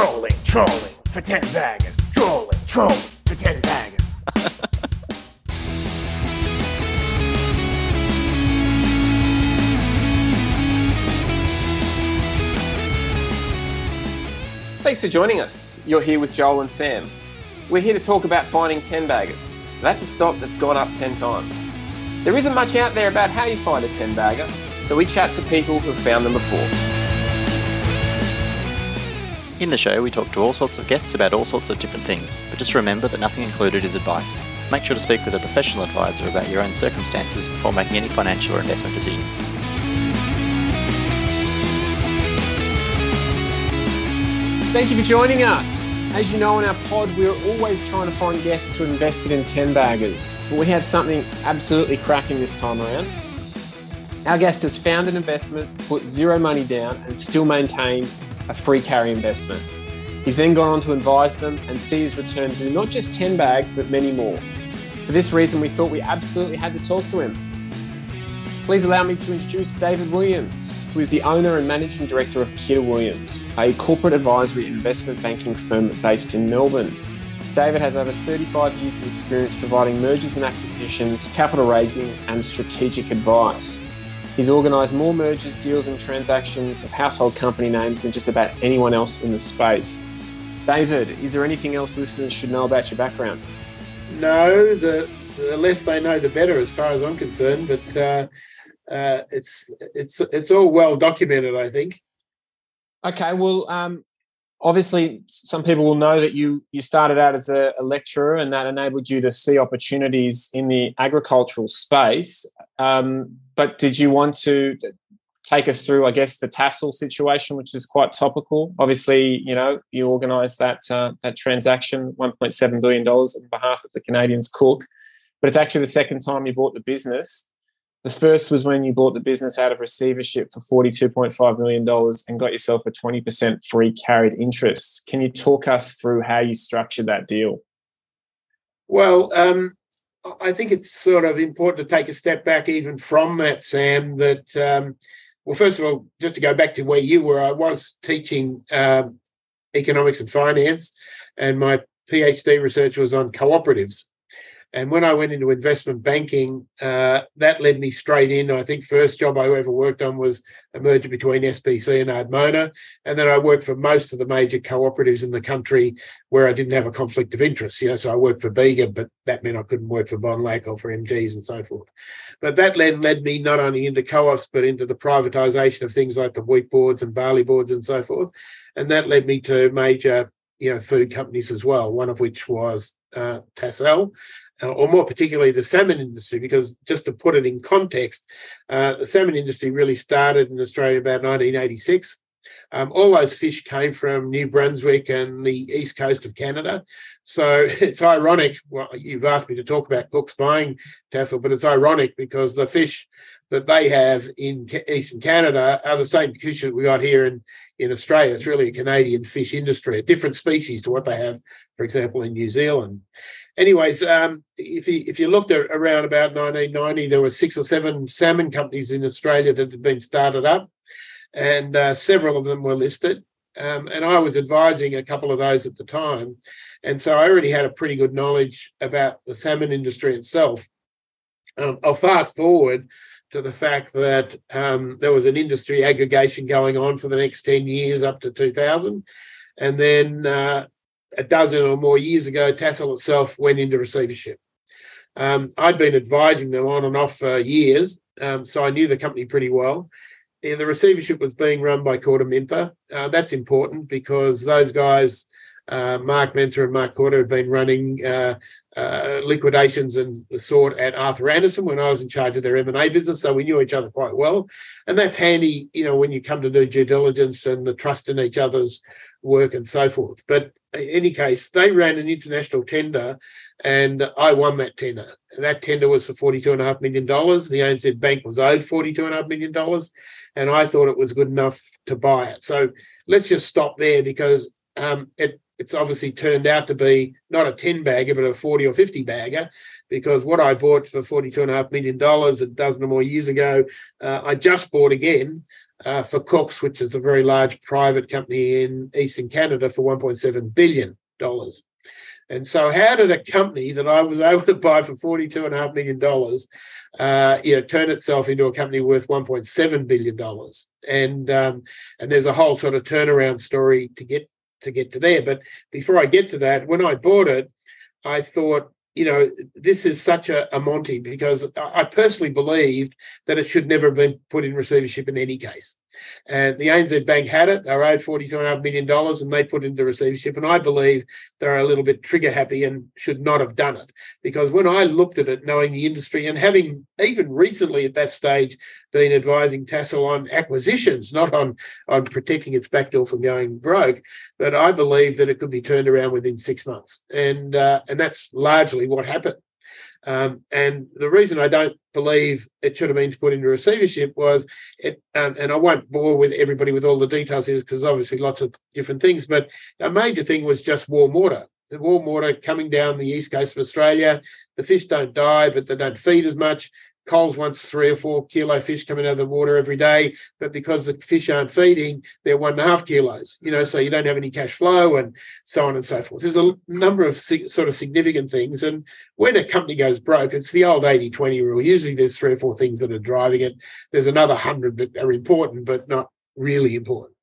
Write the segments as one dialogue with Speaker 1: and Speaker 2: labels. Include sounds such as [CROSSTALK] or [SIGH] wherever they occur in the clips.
Speaker 1: Trolling, trolling for 10 baggers. Trolling, trolling for 10 baggers.
Speaker 2: Thanks for joining us. You're here with Joel and Sam. We're here to talk about finding 10 baggers. That's a stock that's gone up 10 times. There isn't much out there about how you find a 10 bagger, so we chat to people who've found them before.
Speaker 3: In the show, we talk to all sorts of guests about all sorts of different things, but just remember that nothing included is advice. Make sure to speak with a professional advisor about your own circumstances before making any financial or investment decisions.
Speaker 2: Thank you for joining us. As you know, in our pod, we're always trying to find guests who invested in 10 baggers, but we have something absolutely cracking this time around. Our guest has found an investment, put zero money down, and still maintained a free carry investment. He's then gone on to advise them and see his return to not just 10 bags, but many more. For this reason, we thought we absolutely had to talk to him. Please allow me to introduce David Williams, who is the owner and managing director of Kidder Williams, a corporate advisory investment banking firm based in Melbourne. David has over 35 years of experience providing mergers and acquisitions, capital raising, and strategic advice. He's organised more mergers, deals, and transactions of household company names than just about anyone else in the space. David, is there anything else listeners should know about your background?
Speaker 4: No, the the less they know, the better, as far as I'm concerned. But uh, uh, it's it's it's all well documented, I think.
Speaker 2: Okay, well, um, obviously, some people will know that you you started out as a, a, lecturer, and that enabled you to see opportunities in the agricultural space. Um, but did you want to take us through, I guess, the Tassal situation, which is quite topical? Obviously, you know, you organised that uh, that transaction, one point seven billion dollars on behalf of the Canadians Cooke, but it's actually the second time you bought the business. The first was when you bought the business out of receivership for $42.5 million and got yourself a 20% free carried interest. Can you talk us through how you structured that deal?
Speaker 4: Well, um, I think it's sort of important to take a step back even from that, Sam. That, um, well, first of all, just to go back to where you were, I was teaching um, economics and finance, and my PhD research was on cooperatives. And when I went into investment banking, uh, that led me straight in. I think first job I ever worked on was a merger between SPC and Ardmona, and then I worked for most of the major cooperatives in the country where I didn't have a conflict of interest. You know, so I worked for Bega, but that meant I couldn't work for Bonlac or for MGs and so forth. But that led led me not only into co-ops but into the privatisation of things like the wheat boards and barley boards and so forth, and that led me to major you know food companies as well. One of which was uh, Tassal, uh, or more particularly the salmon industry, because just to put it in context, uh, the salmon industry really started in Australia about 1986. Um, all those fish came from New Brunswick and the east coast of Canada. So [LAUGHS] it's ironic. Well, you've asked me to talk about Cooke's buying Tassal, but it's ironic because the fish that they have in eastern Canada are the same fish that we got here in, in Australia. It's really a Canadian fish industry, a different species to what they have, for example, in New Zealand anyways, um, if you if you looked at around about 1990, there were six or seven salmon companies in Australia that had been started up, and uh, several of them were listed. Um, and I was advising a couple of those at the time, and so I already had a pretty good knowledge about the salmon industry itself. Um, I'll fast forward to the fact that um, there was an industry aggregation going on for the next 10 years up to 2000. And then uh, a dozen or more years ago, Tassal itself went into receivership. Um, I'd been advising them on and off for years, um, so I knew the company pretty well. Yeah, the receivership was being run by KordaMentha. Uh, that's important because those guys, uh, Mark Mentha and Mark Korda, had been running uh, uh, liquidations and the sort at Arthur Andersen when I was in charge of their M&A business, so we knew each other quite well. And that's handy, you know, when you come to do due diligence and the trust in each other's work and so forth. But in any case, they ran an international tender and I won that tender. That tender was for $42.5 million. The ANZ Bank was owed $42.5 million, and I thought it was good enough to buy it. So let's just stop there because um, it, it's obviously turned out to be not a 10 bagger, but a 40 or 50 bagger. Because what I bought for $42.5 million a dozen or more years ago, uh, I just bought again uh, for Cooks, which is a very large private company in Eastern Canada, for 1.7 billion dollars. And so, how did a company that I was [LAUGHS] able to buy for forty-two and a half million dollars, uh, you know, turn itself into a company worth one point seven billion dollars? And um, and there's a whole sort of turnaround story to get to get to there. But before I get to that, when I bought it, I thought you know, this is such a, a Monty because I personally believed that it should never have been put in receivership in any case. And the ANZ Bank had it. They were owed $42.5 million and they put into receivership. And I believe they're a little bit trigger happy and should not have done it. Because when I looked at it, knowing the industry and having even recently at that stage been advising Tassal on acquisitions, not on, on protecting its backdoor from going broke, but I believe that it could be turned around within six months. And, uh, and that's largely what happened. Um, and the reason I don't believe it should have been put into receivership was it, um, and I won't bore with everybody with all the details here because obviously lots of different things, but a major thing was just warm water. The warm water coming down the east coast of Australia, the fish don't die, but they don't feed as much. Coles wants three or four kilo fish coming out of the water every day, but because the fish aren't feeding, they're one and a half kilos, you know, so you don't have any cash flow and so on and so forth. There's a number of sort of significant things. And when a company goes broke, it's the old 80 20 rule. Usually there's three or four things that are driving it. There's another hundred that are important, but not really important.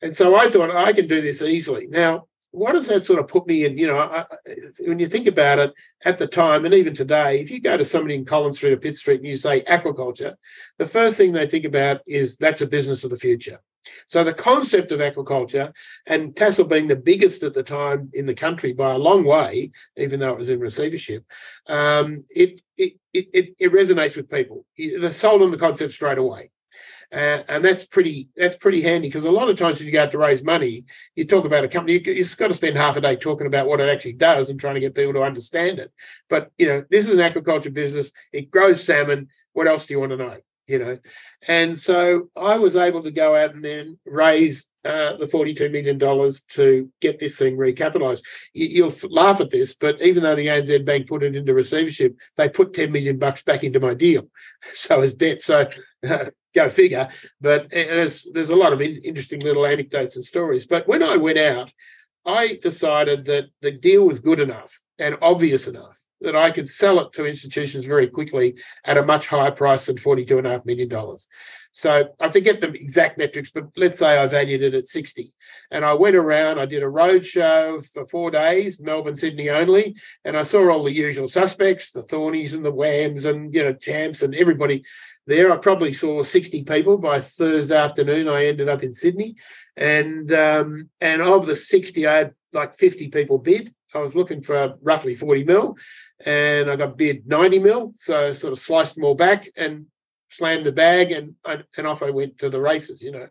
Speaker 4: And so I thought I can do this easily. Now, what does that sort of put me in? You know, I, when you think about it at the time and even today, if you go to somebody in Collins Street or Pitt Street and you say aquaculture, the first thing they think about is that's a business of the future. So the concept of aquaculture and Tassal being the biggest at the time in the country by a long way, even though it was in receivership, um, it, it, it, it resonates with people. They're sold on the concept straight away. Uh, and that's pretty that's pretty handy because a lot of times when you go out to raise money, you talk about a company, you, you've got to spend half a day talking about what it actually does and trying to get people to understand it. But you know, this is an aquaculture business. It grows salmon. What else do you want to know? You know, and so I was able to go out and then raise uh, the $42 million to get this thing recapitalized. You, will laugh at this, but even though the ANZ Bank put it into receivership, they put 10 million bucks back into my deal. [LAUGHS] So as debt. So uh, go figure. But there's, there's a lot of in, interesting little anecdotes and stories. But when I went out, I decided that the deal was good enough and obvious enough that I could sell it to institutions very quickly at a much higher price than $42.5 million. So I forget the exact metrics, but let's say I valued it at 60. And I went around, I did a road show for four days, Melbourne, Sydney only, and I saw all the usual suspects, the Thornies and the WAMs and, you know, Champs and everybody there. I probably saw 60 people by Thursday afternoon. I ended up in Sydney. And um, and of the 60, I had like 50 people bid. I was looking for roughly 40 mil and I got bid 90 mil. So I sort of sliced them all back and slammed the bag and, and off I went to the races, you know.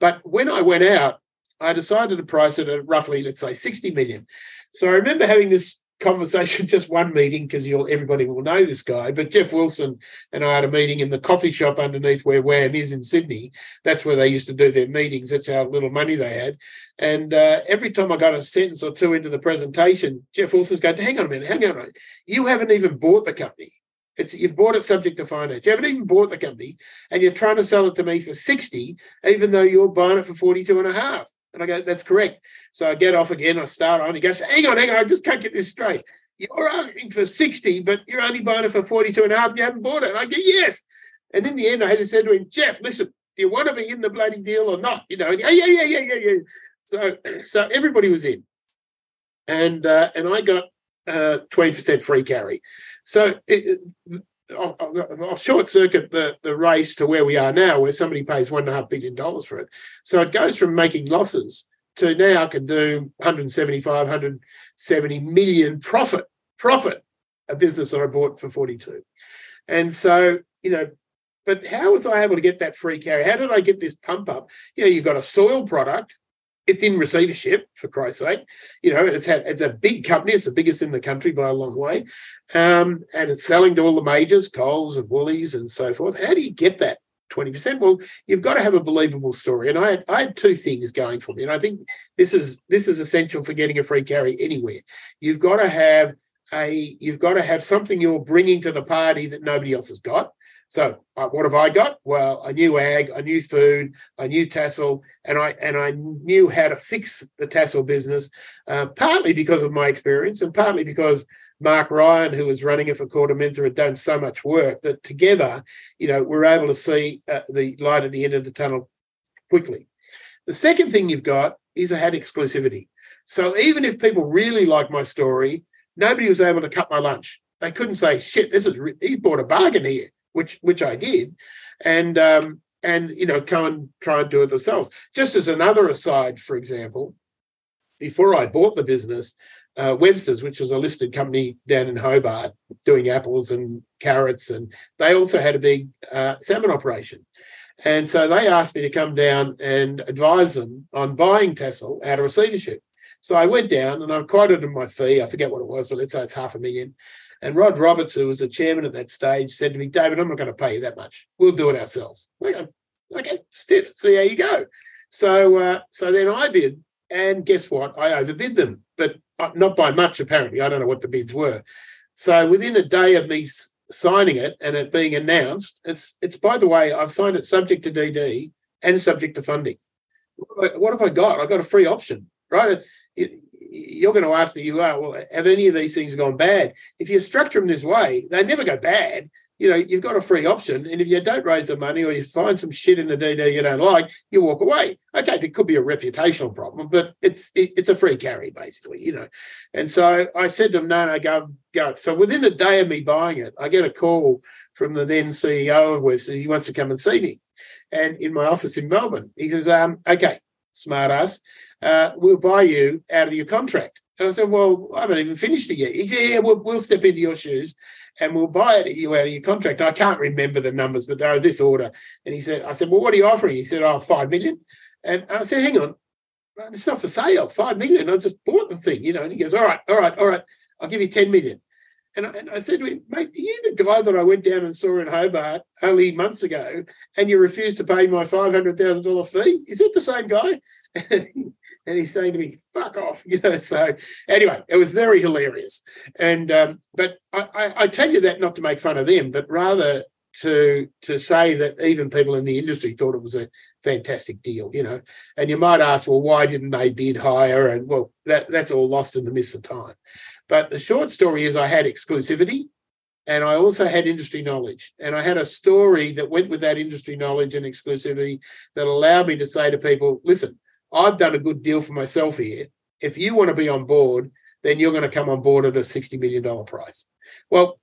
Speaker 4: But when I went out, I decided to price it at roughly, let's say, 60 million. So I remember having this conversation, [LAUGHS] just one meeting, because you'll everybody will know this guy. But Geoff Wilson and I had a meeting in the coffee shop underneath where WAM is in Sydney. That's where they used to do their meetings. That's how little money they had. And uh, every time I got a sentence or two into the presentation, Geoff Wilson's going, "Hang on a minute, hang on a minute. You haven't even bought the company. It's you've bought it subject to finance. You haven't even bought the company, and you're trying to sell it to me for 60, even though you're buying it for 42 and a half. And I go, that's correct. So I get off again, I start on. He goes, hang on, hang on, I just can't get this straight. You're asking for 60, but you're only buying it for 42 and a half. You haven't bought it. And I go, yes. And in the end, I had to say to him, Jeff, listen, do you want to be in the bloody deal or not? You know, yeah, yeah, yeah, yeah, yeah, yeah. So, [CLEARS THROAT] so everybody was in. And uh, and I got uh, 20% free carry. So it, I'll, I'll, short circuit the, the race to where we are now, where somebody pays one and a half billion dollars for it. So it goes from making losses to now can do 175, 170 million profit, profit, a business that I bought for 42. And so, you know, but how was I able to get that free carry? How did I get this pump up? You know, you've got a soil product it's in receivership for Christ's sake. You know, it's had it's a big company. It's the biggest in the country by a long way, um, and it's selling to all the majors, Coles and Woolies and so forth. How do you get that? 20%. Well, you've got to have a believable story. And I had, I had two things going for me. And I think this is this is essential for getting a free carry anywhere. You've got to have a you've got to have something you're bringing to the party that nobody else has got So uh, what have I got? Well, I knew ag, I knew food, I knew Tassal, and I and I knew how to fix the Tassal business, uh, partly because of my experience, and partly because Mark Ryan, who was running it for KordaMentha, had done so much work that together, you know, we're able to see uh, the light at the end of the tunnel quickly. The second thing you've got is I had exclusivity. So even if people really like my story, nobody was able to cut my lunch. They couldn't say, "Shit, this is re- he's bought a bargain here," which which I did, and um, and you know, go and try and do it themselves. Just as another aside, for example, before I bought the business, uh, Webster's, which was a listed company down in Hobart, doing apples and carrots, and they also had a big uh, salmon operation. And so they asked me to come down and advise them on buying Tassal out of receivership. So I went down and I quoted them my fee. I forget what it was, but let's say it's half a million. And Rod Roberts, who was the chairman at that stage, said to me, David, I'm not going to pay you that much. We'll do it ourselves. Go, okay, stiff. See how you go. So, uh, so then I bid, and guess what? I overbid them, but not by much. Apparently, I don't know what the bids were. So within a day of me signing it and it being announced, it's it's by the way, I've signed it subject to DD and subject to funding. What have I got? I got a free option, right? You're going to ask me, you are, well, have any of these things gone bad? If you structure them this way, they never go bad. You know, you've got a free option. And if you don't raise the money or you find some shit in the DD you don't like, you walk away. Okay, there could be a reputational problem, but it's it, it's a free carry, basically, you know. And so I said to them, no, no, go, go. So within a day of me buying it, I get a call from the then CEO of West. He wants to come and see me. And in my office in Melbourne, he says, um, okay, smart ass uh, we'll buy you out of your contract. And I said, well, I haven't even finished it yet. He said, yeah, we'll, we'll step into your shoes and we'll buy it you out of your contract. I can't remember the numbers, but they're this order. And he said, I said, well, what are you offering? He said, oh, five million. And I said, hang on, it's not for sale, five million. I just bought the thing, you know. And he goes, all right, all right, all right, I'll give you 10 million. And I, and I said to him, mate, are you the guy that I went down and saw in Hobart only months ago and you refused to pay my $500,000 fee? Is that the same guy? [LAUGHS] he's saying to me, "Fuck off," [LAUGHS] you know. So anyway, it was very hilarious. And um, but I, I, I, tell you that not to make fun of them, but rather to to say that even people in the industry thought it was a fantastic deal, you know. And you might ask, well, why didn't they bid higher? And well, that that's all lost in the mist of time. But the short story is, I had exclusivity. And I also had industry knowledge. And I had a story that went with that industry knowledge and exclusivity that allowed me to say to people, listen, I've done a good deal for myself here. If you want to be on board, then you're going to come on board at a $60 million price. Well,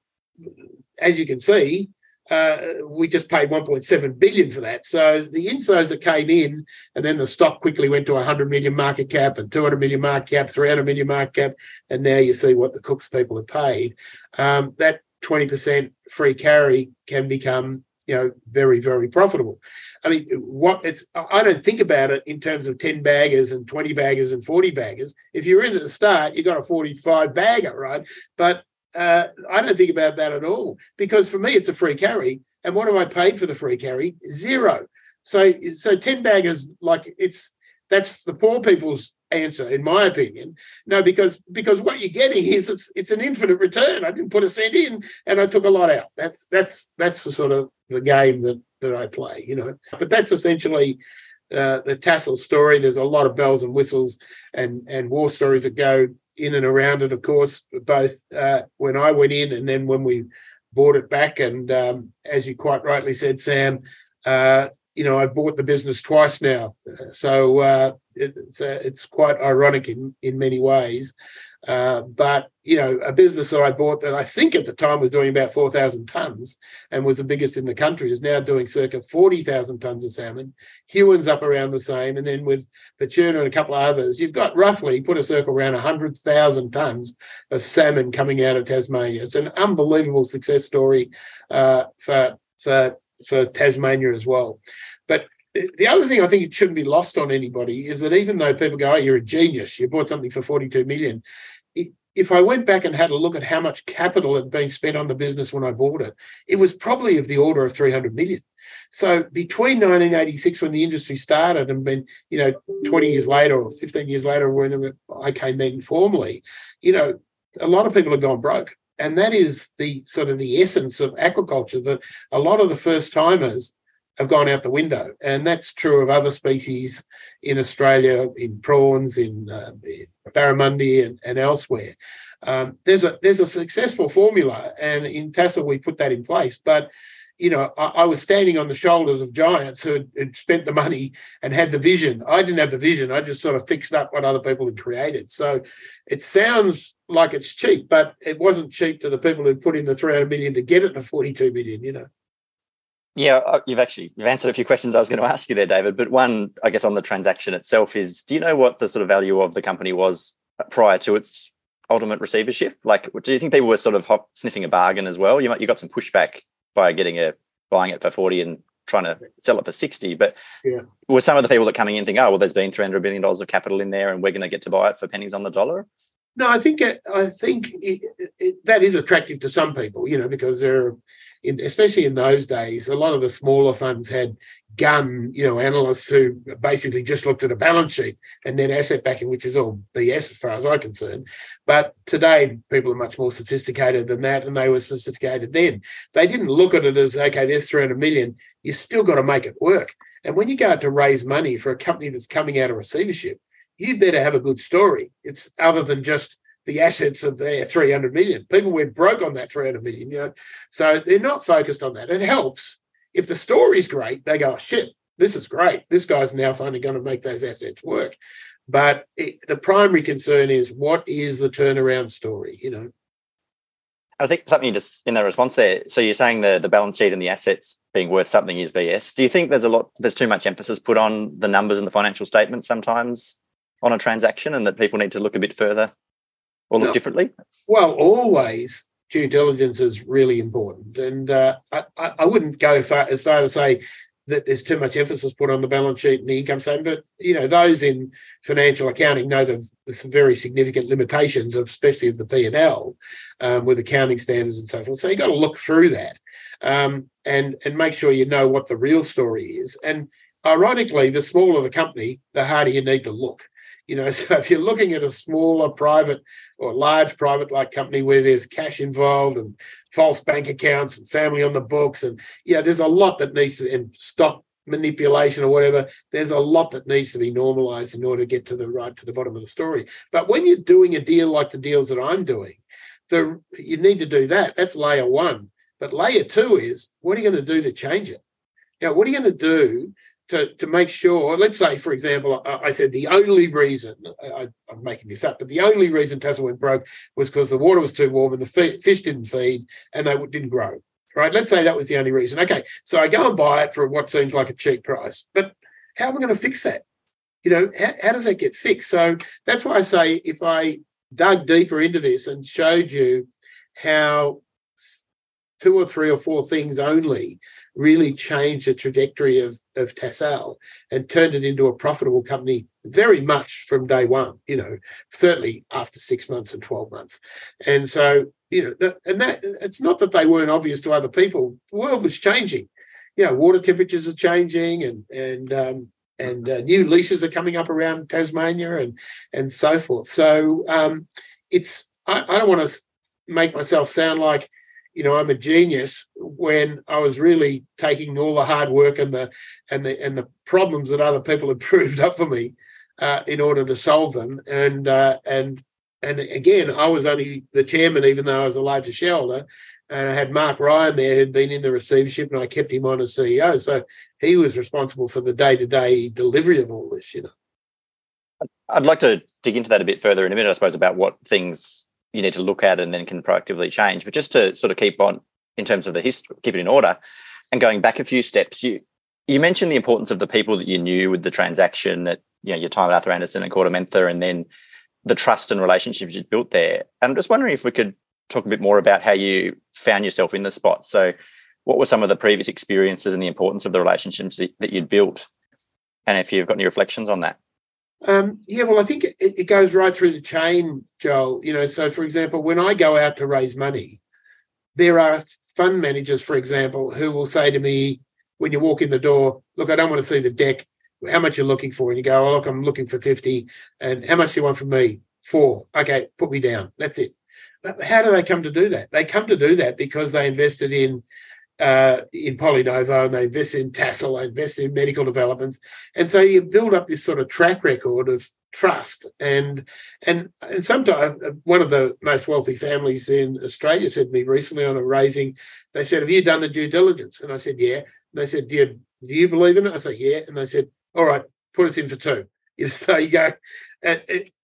Speaker 4: as you can see, uh, we just paid 1.7 billion for that. So the inflows that came in, and then the stock quickly went to 100 million market cap and 200 million market cap, 300 million market cap, and now you see what the Cooks people have paid. Um, that 20% free carry can become you know very very profitable i mean what it's i don't think about it in terms of 10 baggers and 20 baggers and 40 baggers if you're in at the start you got a 45 bagger right but uh, i don't think about that at all because for me it's a free carry and what have i paid for the free carry zero so so 10 baggers like it's that's the poor people's answer, in my opinion. No, because because what you're getting is it's, it's an infinite return. I didn't put a cent in, and I took a lot out. That's that's that's the sort of the game that that I play, you know. But that's essentially uh, the Tassal story. There's a lot of bells and whistles and and war stories that go in and around it. Of course, both uh, when I went in and then when we bought it back. And um, as you quite rightly said, Sam, uh, you know, I've bought the business twice now, so uh, it's uh, it's quite ironic in in many ways. Uh, but you know, a business that I bought that I think at the time was doing about four thousand tons and was the biggest in the country is now doing circa forty thousand tons of salmon. Huon's up around the same, and then with Fortuna and a couple of others, you've got roughly put a circle around hundred thousand tons of salmon coming out of Tasmania. It's an unbelievable success story uh, for for for Tasmania as well. But the other thing I think it shouldn't be lost on anybody is that even though people go, "Oh, you're a genius, you bought something for 42 million," if I went back and had a look at how much capital had been spent on the business when I bought it, it was probably of the order of 300 million. So between 1986, when the industry started, and then you know 20 years later or 15 years later, when I came in formally, you know, a lot of people have gone broke and that is the sort of the essence of aquaculture. That a lot of the first timers have gone out the window, and that's true of other species in Australia, in prawns, in, uh, in barramundi, and, and elsewhere. Um, there's a there's a successful formula, and in Tassal we put that in place, but you know, I, I, was standing on the shoulders of giants who had, had, spent the money and had the vision. I didn't have the vision. I just sort of fixed up what other people had created. So it sounds like it's cheap, but it wasn't cheap to the people who put in the 300 million to get it to 42 million, you know.
Speaker 3: Yeah, uh, you've actually you've answered a few questions I was going to ask you there, David. But one, I guess, on the transaction itself is: Do you know what the sort of value of the company was prior to its ultimate receivership? Like, do you think people were sort of hop, sniffing a bargain as well? You might you got some pushback by getting a buying it for 40 and trying to sell it for 60 but yeah. were some of the people that coming in think oh well there's been 300 billion dollars of capital in there and we're going to get to buy it for pennies on the dollar
Speaker 4: no i think it, i think it, it, that is attractive to some people you know because they're in, especially in those days a lot of the smaller funds had gun, you know, analysts who basically just looked at a balance sheet and then asset backing, which is all BS as far as I'm concerned. But today, people are much more sophisticated than that, and they were sophisticated then. They didn't look at it as, okay, there's 300 million. You still got to make it work. And when you go out to raise money for a company that's coming out of receivership, you better have a good story. It's other than just the assets of their 300 million. People went broke on that 300 million, you know. So they're not focused on that. It helps if the story's great, they go, oh, shit, this is great. This guy's now finally going to make those assets work. But it, the primary concern is what is the turnaround story, you know?
Speaker 3: I think something just in the response there. So you're saying the the balance sheet and the assets being worth something is BS. Do you think there's a lot there's too much emphasis put on the numbers and the financial statements sometimes on a transaction and that people need to look a bit further or look no. differently?
Speaker 4: Well, always due diligence is really important. And uh, I, I wouldn't go far, as far to say that there's too much emphasis put on the balance sheet and the income statement, but you know those in financial accounting know that there's some very significant limitations, of, especially of the P and L, um, with accounting standards and so forth. So you got to look through that um, and and make sure you know what the real story is. And ironically, the smaller the company, the harder you need to look. You know, [LAUGHS] so if you're looking at a smaller private or large private like company where there's cash involved and false bank accounts and family on the books, and yeah, there's a lot that needs to and stock manipulation or whatever. There's a lot that needs to be normalized in order to get to the right to the bottom of the story. But when you're doing a deal like the deals that I'm doing, the you need to do that. That's layer one. But layer two is what are you going to do to change it? You know, what are you going to do to, to make sure, let's say, for example, I, I said the only reason, I, am making this up, but the only reason Tassal went broke was because the water was too warm and the fish didn't feed and they didn't grow. Right? Let's say that was the only reason. Okay, so I go and buy it for what seems like a cheap price. But how am I going to fix that? You know, how, how does that get fixed? So that's why I say if I dug deeper into this and showed you how two or three or four things only really changed the trajectory of, of and turned it into a profitable company very much from day one, you know, certainly after six months and 12 months. And so, you know, and that it's not that they weren't obvious to other people. The world was changing. You know, water temperatures are changing and, and, um, and uh, new leases are coming up around Tasmania and, and so forth. So um, it's, I, I don't want to make myself sound like you know I'm a genius when I was really taking all the hard work and the and the and the problems that other people [LAUGHS] had proved up for me uh, in order to solve them. And uh, and and again, I was only the chairman, even though I was the largest shareholder. And I had Mark Ryan there who'd been in the receivership, and I kept him on as CEO. So he was responsible for the day-to-day delivery of all this. You know.
Speaker 3: I'd like to dig into that a bit further in a minute, I suppose, about what things you need to look at and then can proactively change. But just to sort of keep on in terms of the history, keep it in order, and going back a few steps, you you mentioned the importance of the people that you knew with the transaction at you know your time at Arthur Andersen and KordaMentha, and then the trust and relationships you built there. And I'm just wondering if we could talk a bit more about how you found yourself in the spot. So, what were some of the previous experiences and the importance of the relationships that you'd built? And if you've got any reflections on that.
Speaker 4: Um, yeah, well, I think it, it, goes right through the chain, Joel. You know, so for example, when I go out to raise money, there are fund managers, for example, who will say to me when you walk in the door, "Look, I don't want to see the deck. How much you're looking for?" And you go, "Oh, look, I'm looking for 50. And how much do you want from me? Four. Okay, put me down. That's it." But how do they come to do that? They come to do that because they invested in uh, in Polynovo and they invest in Tassal, they invest in medical developments, and so you build up this sort of track record of trust and and and sometimes uh, one of the most wealthy families in Australia said to me recently on a raising, they said, "Have you done the due diligence?" And I said, "Yeah." And they said, "Do you, do you believe in it?" I said, "Yeah." And they said, "All right, put us in for two. [LAUGHS] So you go. Uh,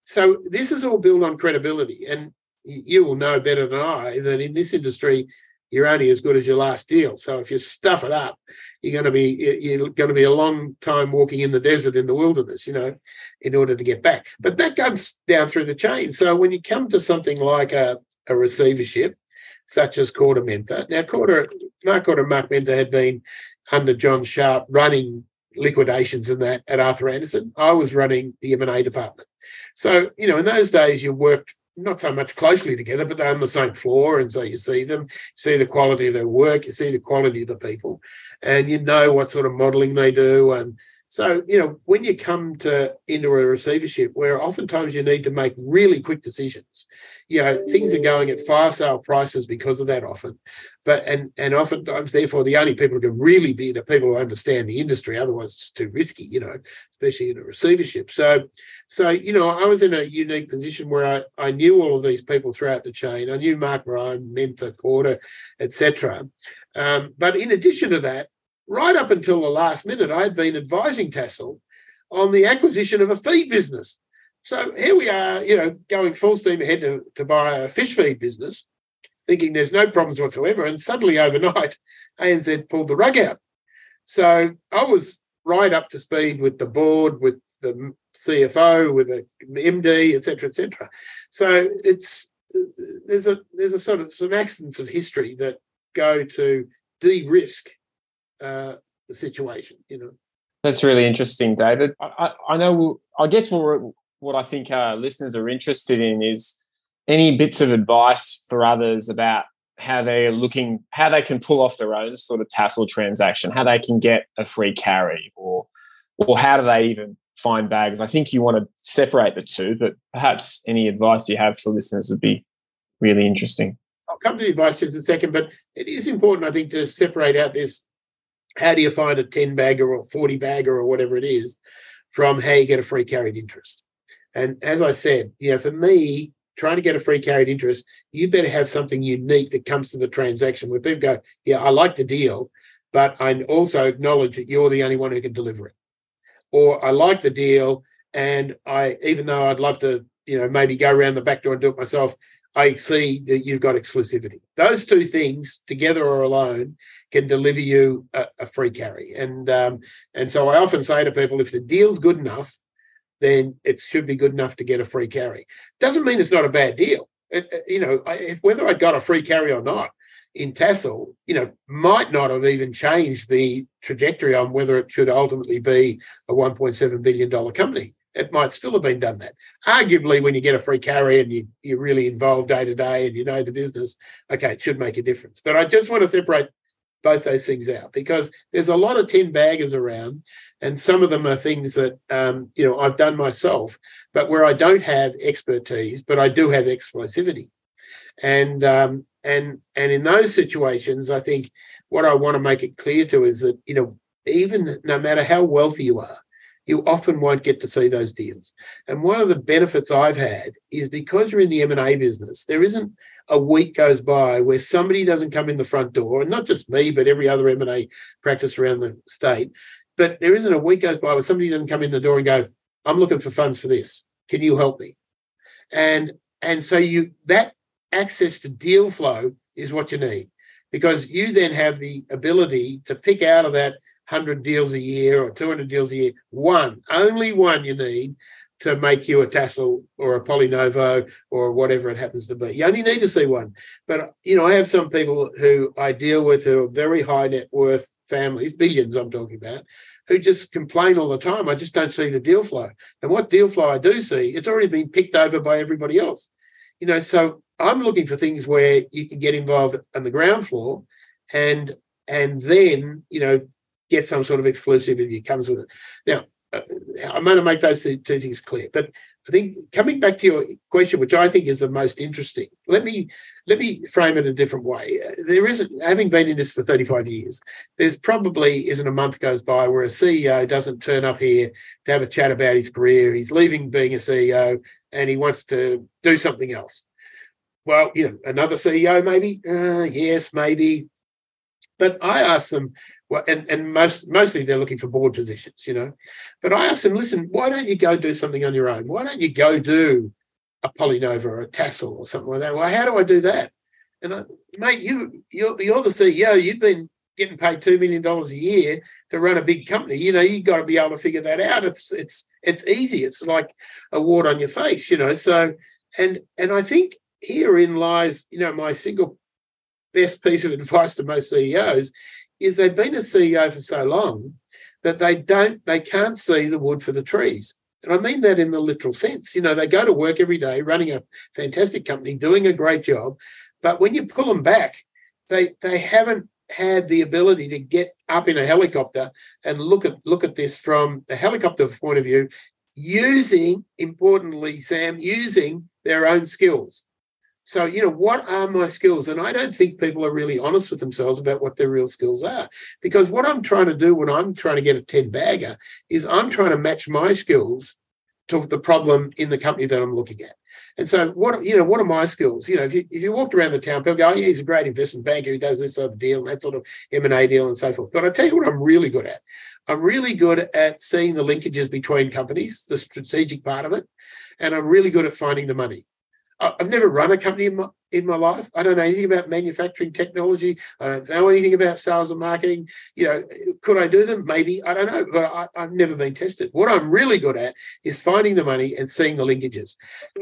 Speaker 4: so this is all built on credibility, and you will know better than I that in this industry, you're only as good as your last deal. So if you stuff it up, you're going to be you're going to be a long time walking in the desert in the wilderness, you know, in order to get back. But that comes down through the chain. So when you come to something like a, a receivership, such as KordaMentha, now Korda, Mark and Mark Mentha had been under John Sharp running liquidations and that at Arthur Andersen. I was running the M&A department. So, you know, in those days you worked not so much closely together, but they're on the same floor. And so you see them, see the quality of their work, you see the quality of the people, and you know what sort of modeling they do and so, you know, when you come to into a receivership where oftentimes you need to make really quick decisions, you know, things are going at fire sale prices because of that often. But and and oftentimes, therefore, the only people who can really be the people who understand the industry, otherwise it's too risky, you know, especially in a receivership. So so, you know, I was in a unique position where I, I knew all of these people throughout the chain. I knew Mark Ryan, Mentha, Korda, etc. Um, but in addition to that, right up until the last minute, I had been advising Tassal on the acquisition of a feed business. So here we are, you know, going full steam ahead to, to buy a fish feed business, thinking there's no problems whatsoever. And suddenly overnight, [LAUGHS] ANZ pulled the rug out. So I was right up to speed with the board, with the CFO, with the MD, etc., etc. So it's there's a there's a sort of some accents of history that go to de-risk uh, the situation. You know,
Speaker 2: that's really interesting, David. I, I, I know. I guess what what I think our listeners are interested in is any bits of advice for others about how they're looking, how they can pull off their own sort of Tassal transaction, how they can get a free carry, or or how do they even find bags? I think you want to separate the two, but perhaps any advice you have for listeners would be really interesting.
Speaker 4: I'll come to the advice just a second, but it is important, I think, to separate out this how do you find a 10 bagger or 40 bagger or whatever it is from how you get a free carried interest. And as I said, you know, for me, trying to get a free carried interest, you better have something unique that comes to the transaction where people go, yeah, I like the deal, but I also acknowledge that you're the only one who can deliver it. Or I like the deal, and I, even though I'd love to, you know, maybe go around the back door and do it myself, I see that you've got exclusivity. Those two things, together or alone, can deliver you a, a free carry. And um, and so I often say to people, if the deal's good enough, then it should be good enough to get a free carry. Doesn't mean it's not a bad deal. It, you know, if, whether I got a free carry or not in Tassal, you know, might not have even changed the trajectory on whether it should ultimately be a 1.7 billion dollar company it might still have been done that. Arguably, when you get a free carry and you, you're really involved day to day and you know the business, okay, it should make a difference. But I just want to separate both those things out because there's a lot of 10 baggers around and some of them are things that um, you know i've done myself but where i don't have expertise but i do have exclusivity and um, and and in those situations i think what i want to make it clear to is that you know even no matter how wealthy you are you often won't get to see those deals. And one of the benefits I've had is because you're in the M&A business, there isn't a week goes by where somebody doesn't come in the front door, and not just me, but every other M&A practice around the state. But there isn't a week goes by where somebody doesn't come in the door and go, I'm looking for funds for this. Can you help me? And and so you that access to deal flow is what you need because you then have the ability to pick out of that 100 deals a year or 200 deals a year. One, only one you need to make you a Tassel or a polynovo or whatever it happens to be. You only need to see one. But, you know, I have some people who I deal with who are very high net worth families, billions I'm talking about, who just complain all the time. I just don't see the deal flow. And what deal flow I do see, it's already been picked over by everybody else. You know, so I'm looking for things where you can get involved on the ground floor and and then, you know, get some sort of exclusivity comes with it. Now, uh, I'm going to make those two things clear. But I think coming back to your question, which I think is the most interesting, let me let me frame it a different way. There isn't, having been in this for 35 years, there's probably isn't a month goes by where a CEO doesn't turn up here to have a chat about his career. He's leaving being a CEO and he wants to do something else. Well, you know, another CEO maybe, uh, yes, maybe. But I ask them, well, and, and most mostly they're looking for board positions, you know. But I asked them, listen, why don't you go do something on your own? Why don't you go do a Polynovo or a Tassal or something like that? Well, how do I do that? And I, mate, you you're, you're the CEO. You've been getting paid two million dollars a year to run a big company. You know, you've got to be able to figure that out. It's it's it's easy. It's like a wart on your face, you know. So and and I think herein lies, you know, my single best piece of advice to most CEOs is they've been a CEO for so long that they don't, they can't see the wood for the trees. And I mean that in the literal sense. You know, they go to work every day running a fantastic company, doing a great job. But when you pull them back, they they haven't had the ability to get up in a helicopter and look at look at this from the helicopter point of view, using importantly, Sam, using their own skills. So, you know, what are my skills? And I don't think people are really honest with themselves about what their real skills are. Because what I'm trying to do when I'm trying to get a 10 bagger is I'm trying to match my skills to the problem in the company that I'm looking at. And so, what you know, what are my skills? You know, if you if you walked around the town, people go, "Oh, yeah, he's a great investment banker who does this sort of deal, and that sort of M and A deal, and so forth." But I tell you what, I'm really good at. I'm really good at seeing the linkages between companies, the strategic part of it, and I'm really good at finding the money. I've never run a company in my, in my life. I don't know anything about manufacturing technology. I don't know anything about sales and marketing. You know, could I do them? Maybe. I don't know, but I, have never been tested. What I'm really good at is finding the money and seeing the linkages.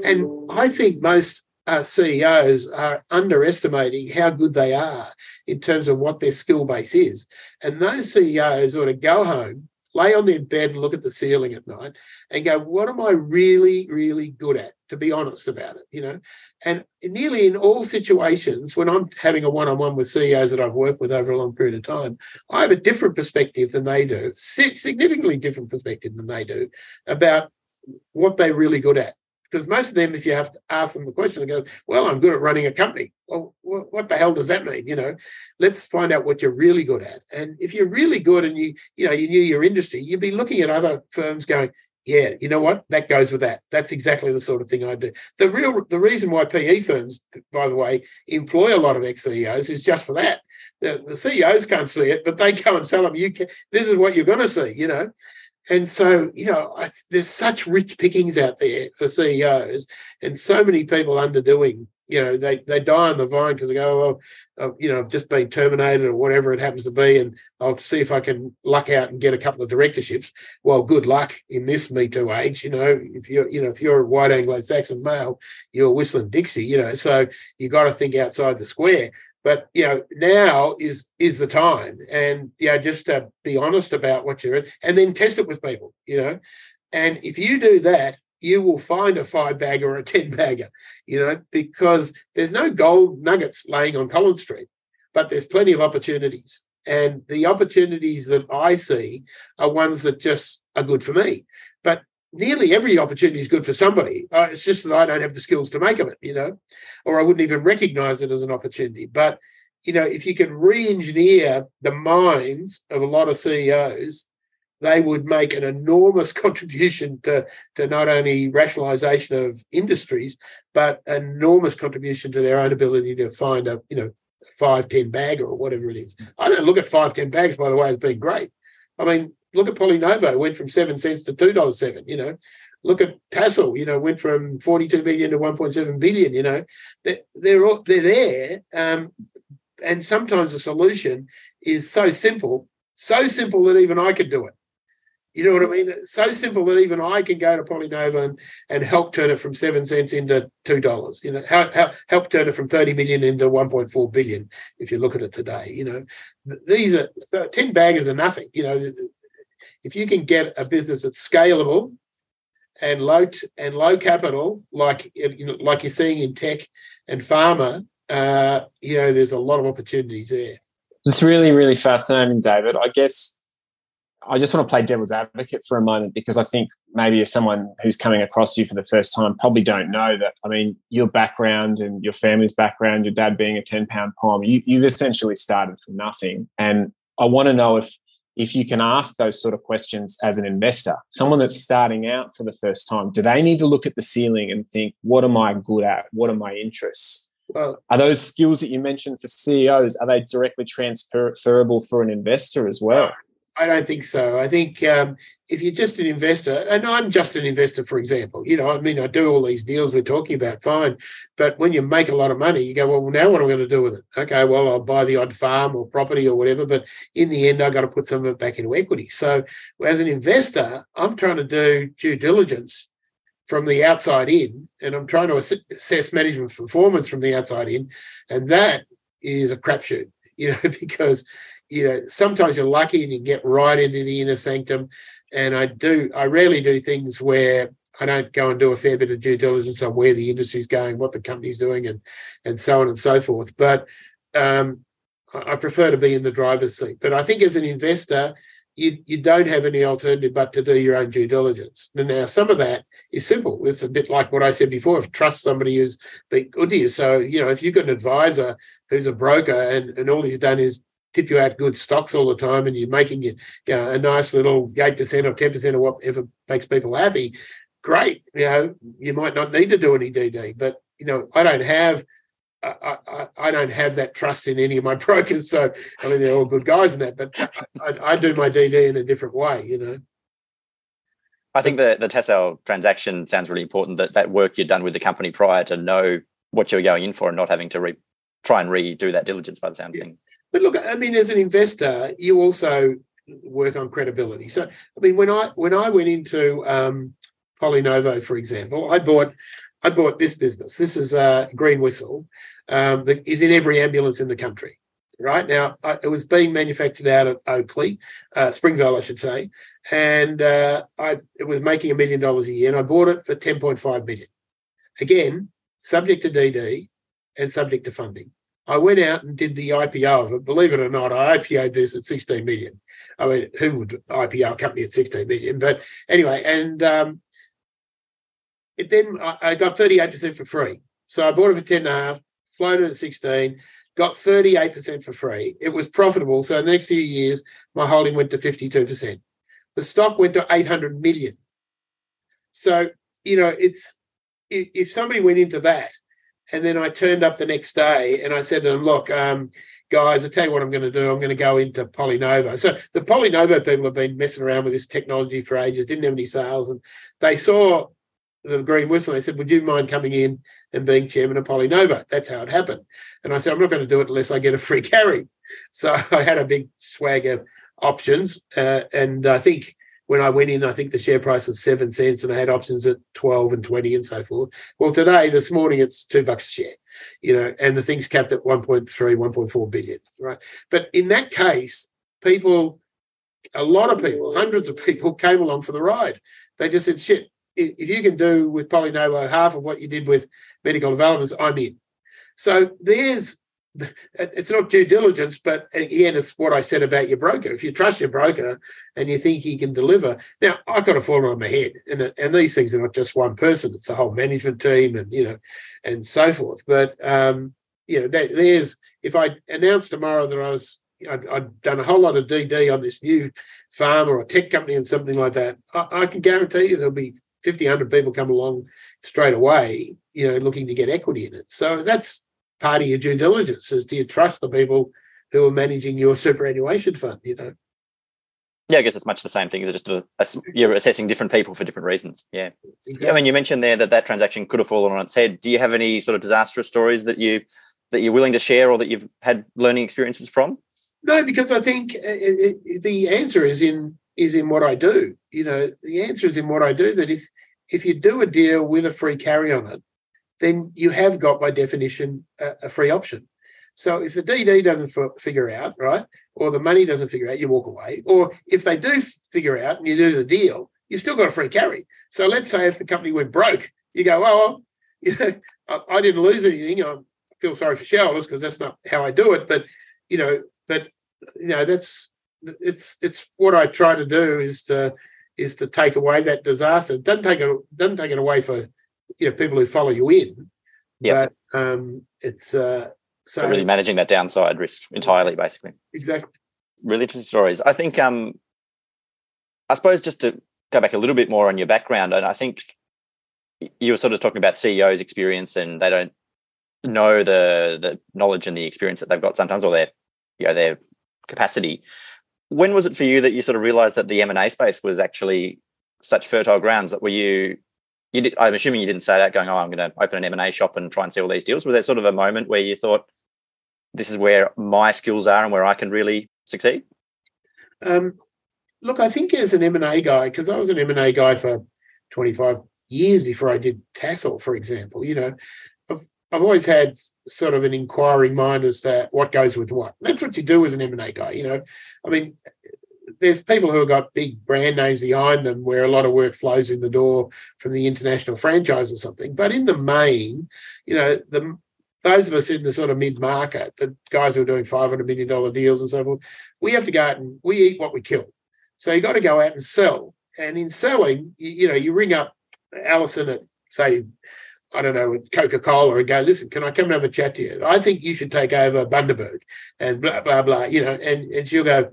Speaker 4: And I think most uh, CEOs are underestimating how good they are in terms of what their skill base is. And those CEOs ought to go home lay on their bed and look at the ceiling at night and go, what am I really, really good at? To be honest about it, you know. And nearly in all situations, when I'm having a one-on-one with CEOs that I've worked with over a long period of time, I have a different perspective than they do, significantly different perspective than they do about what they're really good at because most of them, if you have to ask them the question, they go, "Well, I'm good at running a company." Well, what the hell does that mean? You know, let's find out what you're really good at. And if you're really good and you, you know, you knew your industry, you'd be looking at other firms going, "Yeah, you know what? That goes with that. That's exactly the sort of thing I do." The real, the reason why PE firms, by the way, employ a lot of ex CEOs is just for that. The, the CEOs can't see it, but they come and tell them, "You can. This is what you're going to see." You know. And so, you know, I, there's such rich pickings out there for CEOs, and so many people underdoing. You know, they they die on the vine because they go, well, uh, you know, I've just been terminated or whatever it happens to be, and I'll see if I can luck out and get a couple of directorships. Well, good luck in this Me Too age. You know, if you're, you know, if you're a white Anglo-Saxon male, you're whistling Dixie. You know, so you got to think outside the square. But you know, now is is the time, and you know, just to be honest about what you're, in and then test it with people. You know, and if you do that, you will find a five bagger or a ten bagger. You know, because there's no gold nuggets laying on Collins Street, but there's plenty of opportunities. And the opportunities that I see are ones that just are good for me. But nearly every opportunity is good for somebody. Uh, it's just that I don't have the skills to make of it, you know, or I wouldn't even recognize it as an opportunity. But, you know, if you could re engineer the minds of a lot of CEOs, they would make an enormous [LAUGHS] contribution to, to not only rationalization of industries, but enormous contribution to their own ability to find a, you know, five, 10 bag or whatever it is. I don't look at five, 10 bags, by the way, as being great. I mean, look at Polynovo, went from seven cents to two dollars seven. You know, look at Tassal, you know, went from forty two billion to one point seven billion. You know, they're they're, they're there, um, and sometimes the solution is so simple, so simple that even I could do it. You know what I mean? So simple that even I can go to Polynovo and, and help turn it from seven cents into two dollars. You know, help, help help turn it from thirty million into one point four billion. If you look at it today, you know, these are so ten baggers are nothing. You know, if you can get a business that's scalable and low t- and low capital, like you know, like you're seeing in tech and pharma, uh, you know, there's a lot of opportunities there.
Speaker 2: It's really, really fascinating, David. I guess I just want to play devil's advocate for a moment because I think maybe if someone who's coming across you for the first time probably don't know that. I mean, your background and your family's background, your dad being a 10 pound pom, you, you've essentially started from nothing. And I want to know if if you can ask those sort of questions as an investor, someone that's starting out for the first time, do they need to look at the ceiling and think, what am I good at? What are my interests? Well, are those skills that you mentioned for CEOs, are they directly transferable for an investor as well?
Speaker 4: I don't think so. I think um, if you're just an investor, and I'm just an investor, for example, you know, I mean, I do all these deals we're talking about, fine. But when you make a lot of money, you go, well, now what am I going to do with it? Okay, well, I'll buy the odd farm or property or whatever. But in the end, I've got to put some of it back into equity. So as an investor, I'm trying to do due diligence from the outside in, and I'm trying to assess management performance from the outside in. And that is a crapshoot, [LAUGHS] you know, because you know, sometimes you're lucky and you get right into the inner sanctum. And I do, I rarely do things where I don't go and do a fair bit of due diligence on where the industry's going, what the company's doing, and and so on and so forth. But um, I prefer to be in the driver's seat. But I think as an investor, you you don't have any alternative but to do your own due diligence. And now some of that is simple. It's a bit like what I said before: if trust somebody who's been good to you. So you know, if you've got an advisor who's a broker and and all he's done is tip you out good stocks all the time and you're making you, know, a nice little 8% or 10% or whatever makes people happy, great. You know, you might not need to do any DD, but, you know, I don't have. I, I, I don't have that trust in any of my [LAUGHS] brokers. So, I mean, they're all good guys in that, but I, I do my DD in a different way, you know.
Speaker 3: I think the the Tassal transaction sounds really important. That that work you'd done with the company prior to know what you were going in for and not having to re, try and redo that diligence by the sound yeah. things.
Speaker 4: But look, I mean, as an investor, you also work on credibility. So, I mean, when I when I went into um, Polynovo, for example, I bought I bought this business. This is a green whistle um, that is in every ambulance in the country. Right now, I, it was being manufactured out of Oakleigh, uh, Springvale, I should say, and uh, I it was making a million dollars a year, and I bought it for ten point five million. Again, subject to DD, and subject to funding. I went out and did the IPO of it. Believe it or not, I IPO'd this at 16 million. I mean, who would IPO a company at 16 million? But anyway, and um, it then I got 38% for free. So I bought it for 10 and a half, floated at 16, got 38% for free. It was profitable. So in the next few years, my holding went to 52%. The stock went to 800 million. So, you know, it's if somebody went into that and then I turned up the next day and I said to them, look, um, guys, I tell you what I'm going to do. I'm going to go into Polynovo. So the Polynovo people have been messing around with this technology for ages, didn't have any sales. And they saw the green whistle. They said, would you mind coming in and being chairman of Polynovo? That's how it happened. And I said, I'm not going to do it unless I get a free carry. So [LAUGHS] I had a big swag of options. Uh, and I think when I went in, I think the share price was seven cents and I had options at 12 and 20 and so forth. Well, today, this morning, it's two bucks a share, you know, and the thing's capped at 1.3, 1.4 billion, right? But in that case, people, a lot of people, hundreds of people came along for the ride. They just said, shit, if you can do with Polynovo half of what you did with medical developments, I'm in. So there's it's not due diligence, but again, it's what I said about your broker. If you trust your broker and you think he can deliver, now I've got to fall on my head, and and these things are not just one person; it's a whole management team, and you know, and so forth. But um, you know, that, there's if I announced tomorrow that I was I'd, I'd, done a whole lot of DD on this new farm or a tech company and something like that, I, I can guarantee you there'll be 50, 100 people come along straight away, you know, looking to get equity in it. So that's part of your due diligence is do you trust the people who are managing your [LAUGHS] superannuation fund, you know?
Speaker 3: Yeah, I guess it's much the same thing. It's just a, a, you're assessing different people for different reasons. Yeah. Exactly. I mean, you mentioned there that that transaction could have fallen on its head. Do you have any sort of disastrous stories that you that you're willing to share or that you've had learning experiences from?
Speaker 4: No, because I think it, uh, it, uh, uh, the answer is in is in what I do. You know, the answer is in what I do. That if if you do a deal with a free carry on it, then you have got, by definition, a, a free option. So if the DD doesn't f- figure out, right, or the money doesn't figure out, you walk away. Or if they do figure out and you do the deal, you still got a free carry. So let's say if the company went broke, you go, oh, well, [LAUGHS] you know, I, I didn't lose anything. I feel sorry for shareholders because that's not how I do it. But you know, but you know, that's it's it's what I try to do is to is to take away that disaster. It doesn't take it doesn't take it away for you know people who follow you in.
Speaker 3: Yeah.
Speaker 4: But um, it's uh, so
Speaker 3: But really managing that downside risk entirely, basically.
Speaker 4: exactly.
Speaker 3: Really interesting stories. I think, um, I suppose, just to go back a little bit more on your background, and I think you were sort of talking about CEOs' experience, and they don't know the the knowledge and the experience that they've got sometimes, or their you know their capacity. When was it for you that you sort of realised that the M and A space was actually such fertile grounds? That were you you did, I'm assuming you didn't say that going, oh, I'm going to open an M&A shop and try and see all these deals. Was there sort of a moment where you thought, this is where my skills are and where I can really succeed?
Speaker 4: Um, look, I think as an M and A guy, because I was an M and A guy for 25 years before I did Tassal, for example. You know, I've I've always had sort of an inquiring mind as to what goes with what. That's what you do as an M and A guy. You know, I mean, there's people who have got big brand names behind them where a lot of work flows in the door from the international franchise or something. But in the main, you know, the those of us in the sort of mid market, the guys who are doing five hundred million dollar deals and so forth, we have to go out and we eat what we kill. So you got to go out and sell. And in selling, you, you know, you ring up Alison at say, I don't know, Coca Cola and go, listen, can I come and have a chat to you? I think you should take over Bundaberg and blah blah blah. You know, and and she'll go,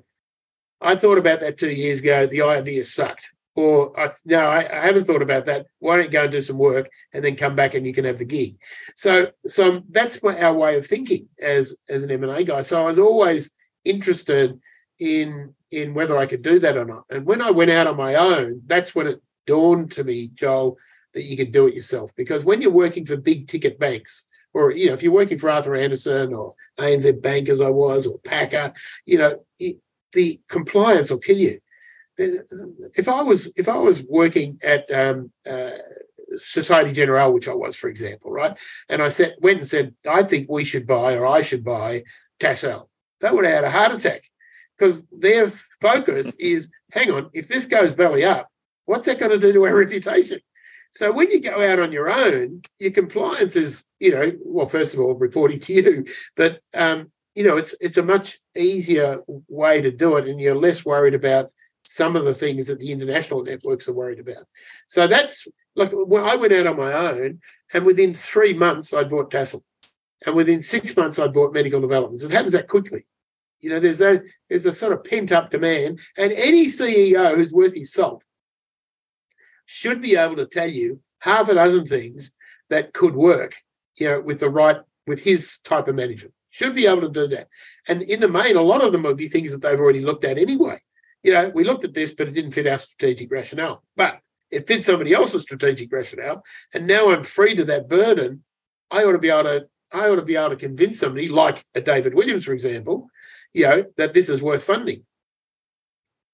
Speaker 4: I thought about that two years ago. The idea sucked. Or I, no, I, I haven't thought about that. Why don't you go and do some work and then come back and you can have the gig? So, so that's my, our way of thinking as as an M and A guy. So I was always interested in in whether I could do that or not. And when I went out on my own, that's when it dawned to me, Joel, that you could do it yourself. Because when you're working for big ticket banks, or you know, if you're working for Arthur Andersen or ANZ Bank as I was, or Packer, you know, the compliance will kill you. If I was if I was working at um, uh, Society Generale, which I was, for example, right, and I said went and said, I think we should buy or I should buy Tassal, they would have had a heart attack because their focus [LAUGHS] is, hang on, if this goes belly up, what's that going to do to our [LAUGHS] reputation? So when you go out on your own, your compliance is, you know, well, first of all, reporting to you, but um, you know, it's it's a much easier way to do it, and you're less worried about some of the things that the international networks are worried about. So that's like when I went out on my own, and within three months I bought Tassal, and within six months I bought Medical Developments. It happens that quickly. You know, there's a there's a sort of pent up demand, and any CEO who's worth his salt should be able to tell you half a dozen things that could work. You know, with the right with his type of management should be able to do that. And in the main, a lot of them would be things that they've already looked at anyway. You know, we looked at this, but it didn't fit our strategic rationale. But it fits somebody else's strategic rationale. And now I'm free to that burden. I ought to be able to, I ought to be able to convince somebody, like a David Williams, for example, you know, that this is worth funding.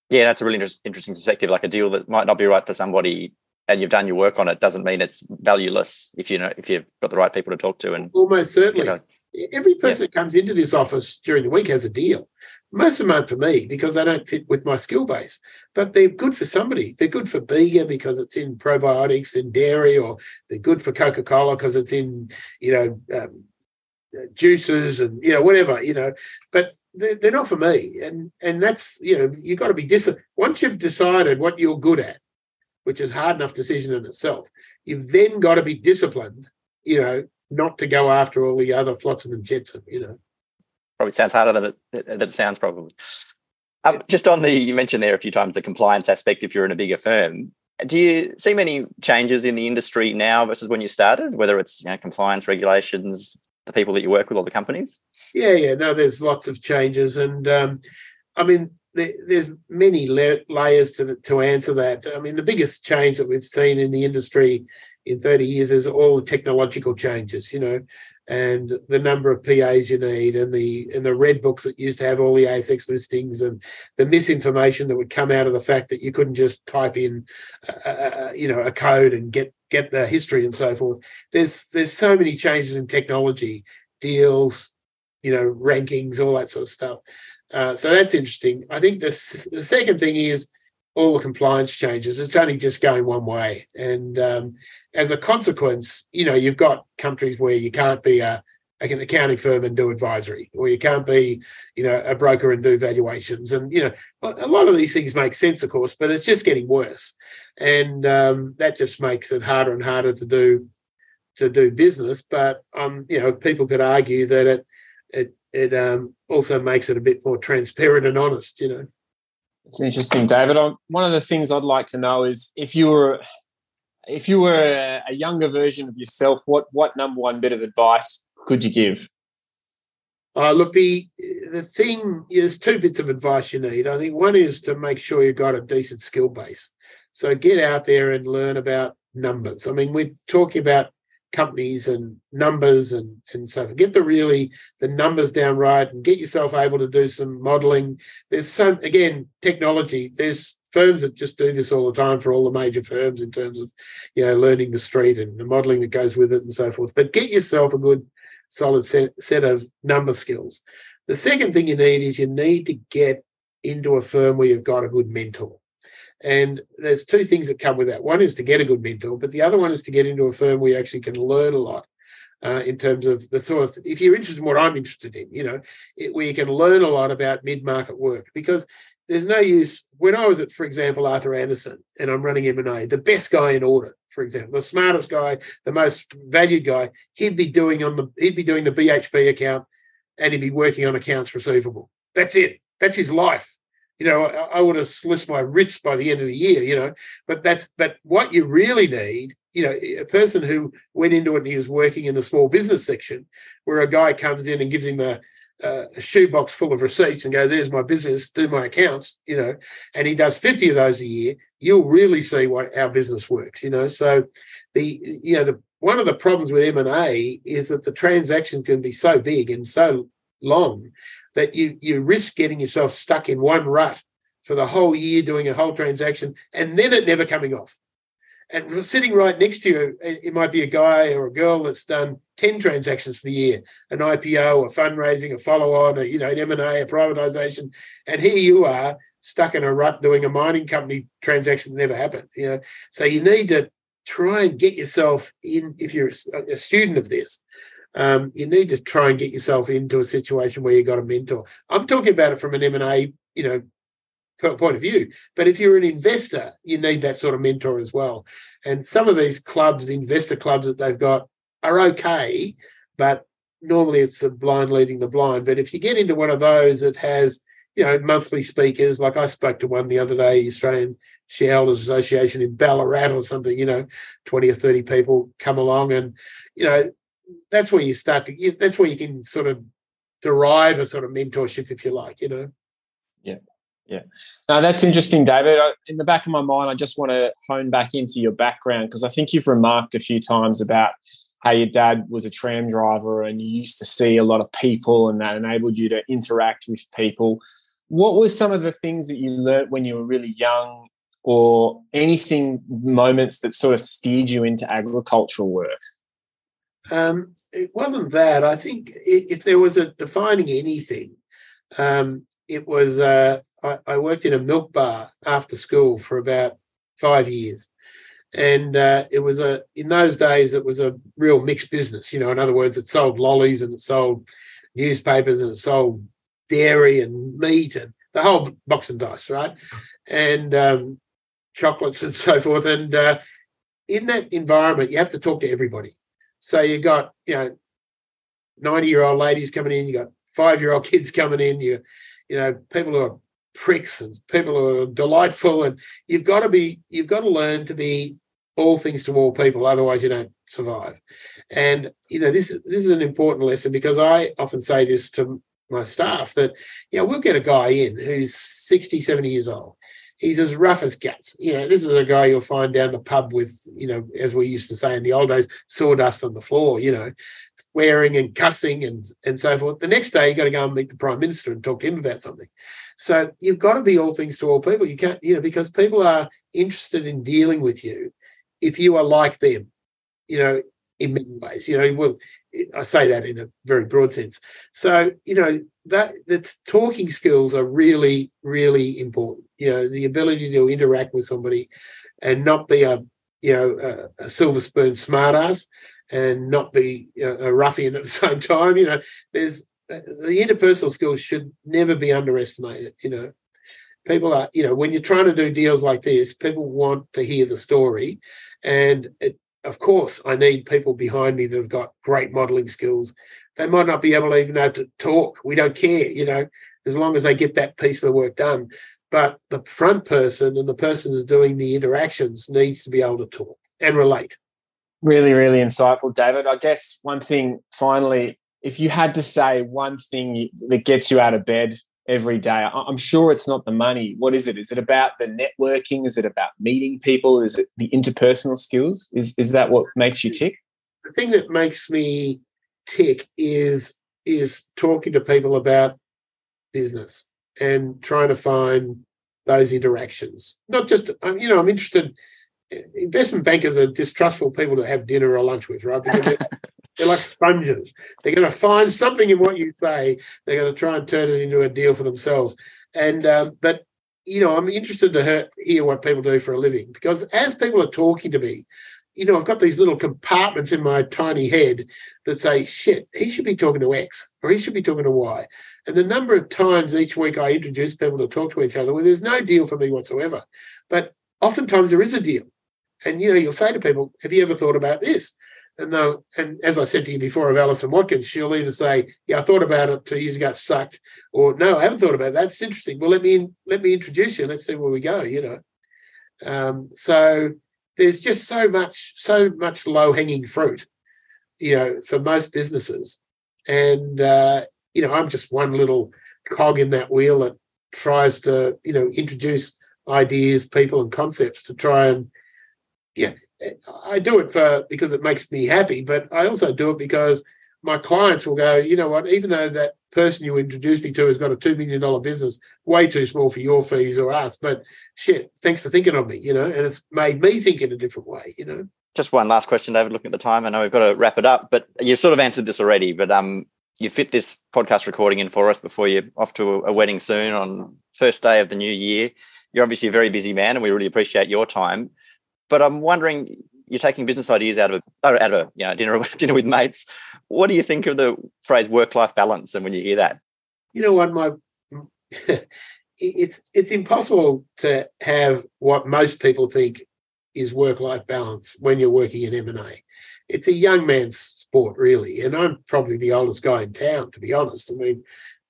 Speaker 3: Yeah, that's a really inter- interesting perspective. Like a deal that might not be right for somebody and you've done your work on it doesn't mean it's valueless if you know if you've got the right people to talk to and
Speaker 4: almost certainly every person yeah. that comes into this office during the week has a deal. Most of them aren't for me because they don't fit with my skill base, but they're good for somebody. They're good for Bega because it's in probiotics and dairy, or they're good for Coca Cola because it's in, you know, um, juices and you know whatever, you know. But they're, they're not for me, and and that's you know you've got to be disciplined. Once you've decided what you're good at, which is hard enough decision in itself, you've then got to be disciplined, you know, not to go after all the other flotsam and jetsam, you know.
Speaker 3: Probably sounds harder than it, than it sounds, probably. Um, just on the, you mentioned there a few times the compliance aspect if you're in a bigger firm. Do you see many changes in the industry now versus when you started, whether it's you know, compliance regulations, the people that you work with, or the companies?
Speaker 4: Yeah, yeah, no, there's lots of changes. And um, I mean, there, there's many la- layers to, the, to answer that. I mean, the biggest change that we've seen in the industry in 30 years is all the technological changes, you know, and the number of PAs you need and the and the red books that used to have all the ASX listings and the misinformation that would come out of the fact that you couldn't just type in, uh, uh, you know, a code and get get the history and so forth. There's there's so many changes in technology, deals, you know, rankings, all that sort of stuff. Uh, so that's interesting. I think the the second thing is all the compliance changes. It's only just going one way, and um, as a consequence, you know, you've got countries where you can't be a an accounting firm and do advisory, or you can't be, you know, a broker and do valuations. And you know, a lot of these things make sense, of course, but it's just getting worse, and um, that just makes it harder and harder to do to do business. But um, you know, people could argue that it it it um, also makes it a bit more transparent and honest. You know,
Speaker 2: it's interesting, David. One of the things I'd like to know is if you were if you were a, a younger version of yourself, what what number one bit of advice could you give?
Speaker 4: Uh, look, the the thing is two bits of advice you need. I think one is to make sure you've got a decent skill base. So get out there and learn about numbers. I mean, we're talking about companies and numbers and and so forth. Get the really the numbers down right and get yourself able to do some modeling. There's some again technology. There's firms that just do this all the time for all the major firms in terms of you know learning the street and the modeling that goes with it and so forth. But get yourself a good solid set, set of number skills. The second thing you need is you need to get into a firm where you've got a good mentor. And there's two things that come with that. One is to get a good mentor, but the other one is to get into a firm where you actually can learn a lot. Uh, in terms of the thought, if you're interested in what I'm interested in, you know, it, where you can learn a lot about mid-market work, because there's no use. When I was at, for example, Arthur Andersen, and I'm running M&A, the best guy in audit, for example, the smartest guy, the most valued guy, he'd be doing on the he'd be doing the BHP account, and he'd be working on accounts receivable. That's it. That's his life you know, I, I would have slit my wrists by the end of the year, you know. But that's but what you really need, you know, a person who went into it and he was working in the small business section, where a guy comes in and gives him a, a shoebox full of receipts and goes, "There's my business, do my accounts," you know, and he does fifty of those a year. You'll really see what our business works, you know. So, the you know the one of the problems with M and A is that the transaction can be so big and so long that you you risk getting yourself stuck in one rut for the whole year doing a whole transaction and then it never coming off. And sitting right next to you, it might be a guy or a girl that's done 10 transactions for the year, an IPO, a fundraising, a follow-on, a, you know, an M&A, a privatization. And here you are stuck in a rut doing a mining company transaction that never happened. You know, so you need to try and get yourself in, if you're a student of this, um, you need to try and get yourself into a situation where you've got a mentor. I'm talking about it from an M&A, you know, point of view. But if you're an investor, you need that sort of mentor as well. And some of these clubs, investor clubs that they've got, are okay, but normally it's a blind leading the blind. But if you get into one of those that has, you know, monthly speakers, like I spoke to one the other day, Australian Shareholders Association in Ballarat or something, you know, 20 or 30 people come along and, you know, that's where you start to that's where you can sort of derive a sort of mentorship if you like you know?
Speaker 2: Yeah yeah. Now that's interesting david. In the back of my mind i just want to hone back into your background because i think you've remarked a few times about how your dad was a tram driver and you used to see a lot of people and that enabled you to interact with people. What were some of the things that you learnt when you were really young or anything moments that sort of steered you into agricultural work
Speaker 4: um, it wasn't that. I think if there was a defining anything, um, it was uh, I, I, worked in a milk bar after school for about five years, and uh, it was a in those days it was a real mixed business. You know, in other words, it sold lollies and it sold newspapers and it sold dairy and meat and the whole box and dice, right? And um, chocolates and [LAUGHS] so forth. And uh, in that environment, you have to talk to everybody so you got, you know, 90 year old ladies coming in, you got five year old kids coming in, you, you know, people who are pricks and people who are delightful. And you've got to be, you've got to learn to be all things to all people, otherwise you don't survive. And you know, this this is an important lesson because I often say this to my staff that, you know, we'll get a guy in who's 60, 70 years old he's as rough as guts. You know, this is a guy you'll find down the pub with, you know, as we used to say in the old days, sawdust on the floor, you know, swearing and cussing and and so forth. The next day you got to go and meet the Prime Minister and talk to him about something. So you've got to be all things to all people. You can't, you know, because people are interested in dealing with you if you are like them, you know, in many ways. You know, well, I say that in a very broad sense. So, you know, that the talking skills are really, really important. You know, the ability to interact with somebody and not be a, you know, a, a silver spoon smartass and not be you know, a ruffian at the [LAUGHS] same time. You know, there's uh, the interpersonal skills should never be underestimated. You know, people are you know when you're trying to do deals like this, people want to hear the story, and it, of course, I need people behind me that have got great modeling skills. They might not be able to even know to talk. We don't care, you know, as long as they get that piece of the work done. But the front person and the person who's doing the interactions needs to be able to talk and relate.
Speaker 2: Really, really insightful, David. I guess one thing finally, if you had to say one thing that gets you out of bed every day, I'm sure it's not the money. What is it? Is it about the networking? Is it about meeting people? Is it the interpersonal skills? Is is that what makes you tick?
Speaker 4: The thing that makes me tick is is talking to people about business and trying to find those interactions. Not just, um, you know, I'm interested. Investment bankers are distrustful people to have dinner or lunch with, right? [LAUGHS] Because they're, like sponges. They're going to find something in what you say. They're going to try and turn it into a deal for themselves. And um, but you know, I'm interested to hear, hear what people do for a living because as people are talking to me, you know, I've got these little compartments in my tiny head that say, shit, he should be talking to X or he should be talking to Y. And the number of times each week I introduce people to talk to each other where there's no deal for me whatsoever. But oftentimes there is a deal. And, you know, you'll say to people, have you ever thought about this? And no, and as I said to you before of Alison Watkins, she'll either say, "Yeah, I thought about it two years ago, it sucked," or "No, I haven't thought about that. It's interesting. Well, let me in, let me introduce you. Let's see where we go." You know, um, so there's just so much so much low hanging fruit, you know, for most businesses, and uh, you know, I'm just one little cog in that wheel that tries to, you know, introduce ideas, people, and concepts to try and, yeah, I do it for because it makes me happy, but I also do it because my clients will go, you know what, even though that person you introduced me to has got a $2 million business, way too small for your fees or us, but shit, thanks for thinking of me, you know, and it's made me think in a different way, you know.
Speaker 3: Just one last question, David, looking at the time. I know we've got to wrap it up, but you've sort of answered this already, but um, you fit this podcast recording in for us before you're off to a wedding soon on first day of the new year. You're obviously a very busy man, and we really appreciate your time. But I'm wondering, you're taking business ideas out of a, oh, out of a you know dinner [LAUGHS] dinner with mates. What do you think of the phrase work life balance? And when you hear that,
Speaker 4: you know what my [LAUGHS] it's it's impossible to have what most people think is work life balance when you're working in M and A. It's a young man's sport, really. And I'm probably the oldest guy in town, to be honest. I mean,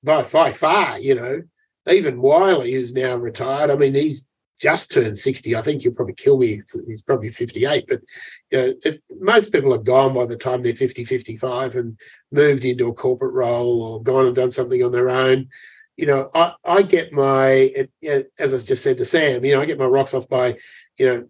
Speaker 4: by, by far, you know, even Wiley, who's now retired, I mean, he's just turned 60. I think he'll probably kill me. He's probably 58. But, you know, it, most people are gone by the time they're 50, 55 and moved into a corporate role or gone and done something on their own. You know, I, I get my, as I just said to Sam, you know, I get my rocks off by, you know,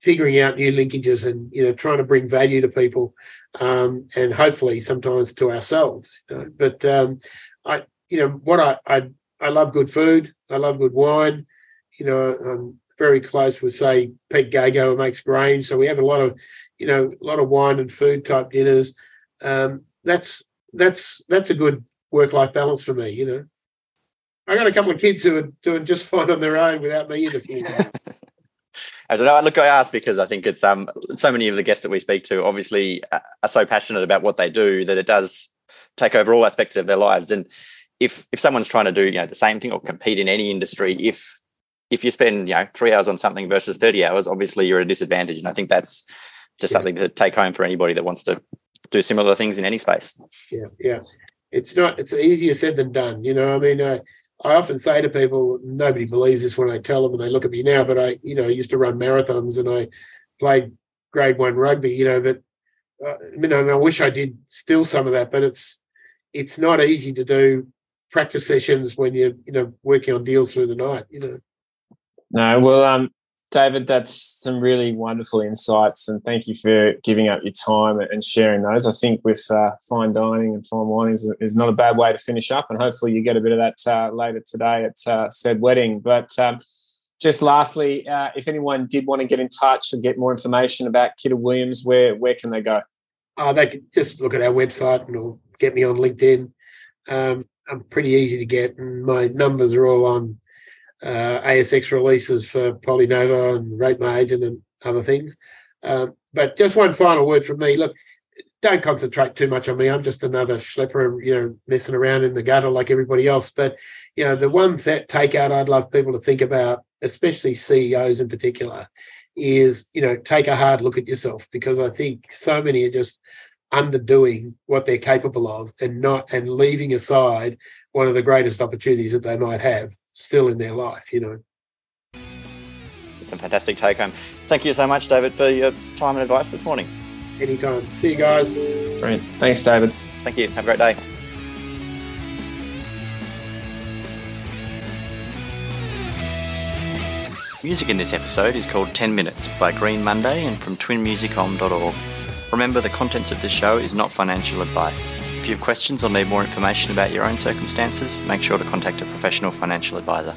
Speaker 4: figuring out new linkages and you know trying to bring value to people um, and hopefully sometimes to ourselves you know? but um, i you know what I, I i love good food i love good wine you know i'm very close with say pete gago who makes Grange. So we have a lot of you know a lot of wine and food type dinners. Um, that's that's that's a good work life balance for me you know. I got a couple of kids who are doing just fine on their own without me interfering [LAUGHS]
Speaker 3: As I know, look, I ask because I think it's um so many of the guests that we speak to obviously uh, are so passionate about what they do that it does take over all aspects of their lives. And if if someone's trying to do you know the same thing or compete in any industry, if if you spend you know three hours on something versus thirty hours, obviously you're at a disadvantage. And I think that's just yeah. something to take home for anybody that wants to do similar things in any space.
Speaker 4: Yeah, yeah. It's not. It's easier said than done. You know, I mean, uh, I often say to people, nobody believes this when I tell them, and they look at me now. But I, you know, I used to run marathons and I played grade one rugby. You know, but uh, you know, and I wish I did still some of that. But it's it's not easy to do practice sessions when you're you know working on deals through the night. You know.
Speaker 2: No, well, um, David, that's some really wonderful insights, and thank you for giving up your time and sharing those. I think with uh, fine dining and fine wine is, is not a bad way to finish up, and hopefully you get a bit of that uh, later today at uh, said wedding. But um, just lastly, uh, if anyone did want to get in touch and get more information about Kidder Williams, where where can they go?
Speaker 4: Oh, they can just look at our website and get me on LinkedIn. Um, I'm pretty easy to get, and my numbers are all on uh, ASX releases for PolyNovo and Rate My Agent and other things. Um, but just one final word from me. Look, don't concentrate too much on me. I'm just another schlepper, you know, messing around in the gutter like everybody else. But you know, the one th- takeout I'd love people to think about, especially CEOs in particular, is you know take a hard look at yourself because I think so many are just underdoing what they're capable of and not and leaving aside one of the greatest opportunities that they might have still in their life. You know.
Speaker 5: It's a fantastic take home. Thank you so much, David, for your time and advice this morning.
Speaker 4: Anytime. See you guys.
Speaker 2: Brilliant. Thanks, David.
Speaker 5: Thank you. Have a great day. Music in this episode is called 10 Minutes by Green Monday and from twinmusicom.org. Remember, the contents of this show is not financial advice. If you have questions or need more information about your own circumstances, make sure to contact a professional financial advisor.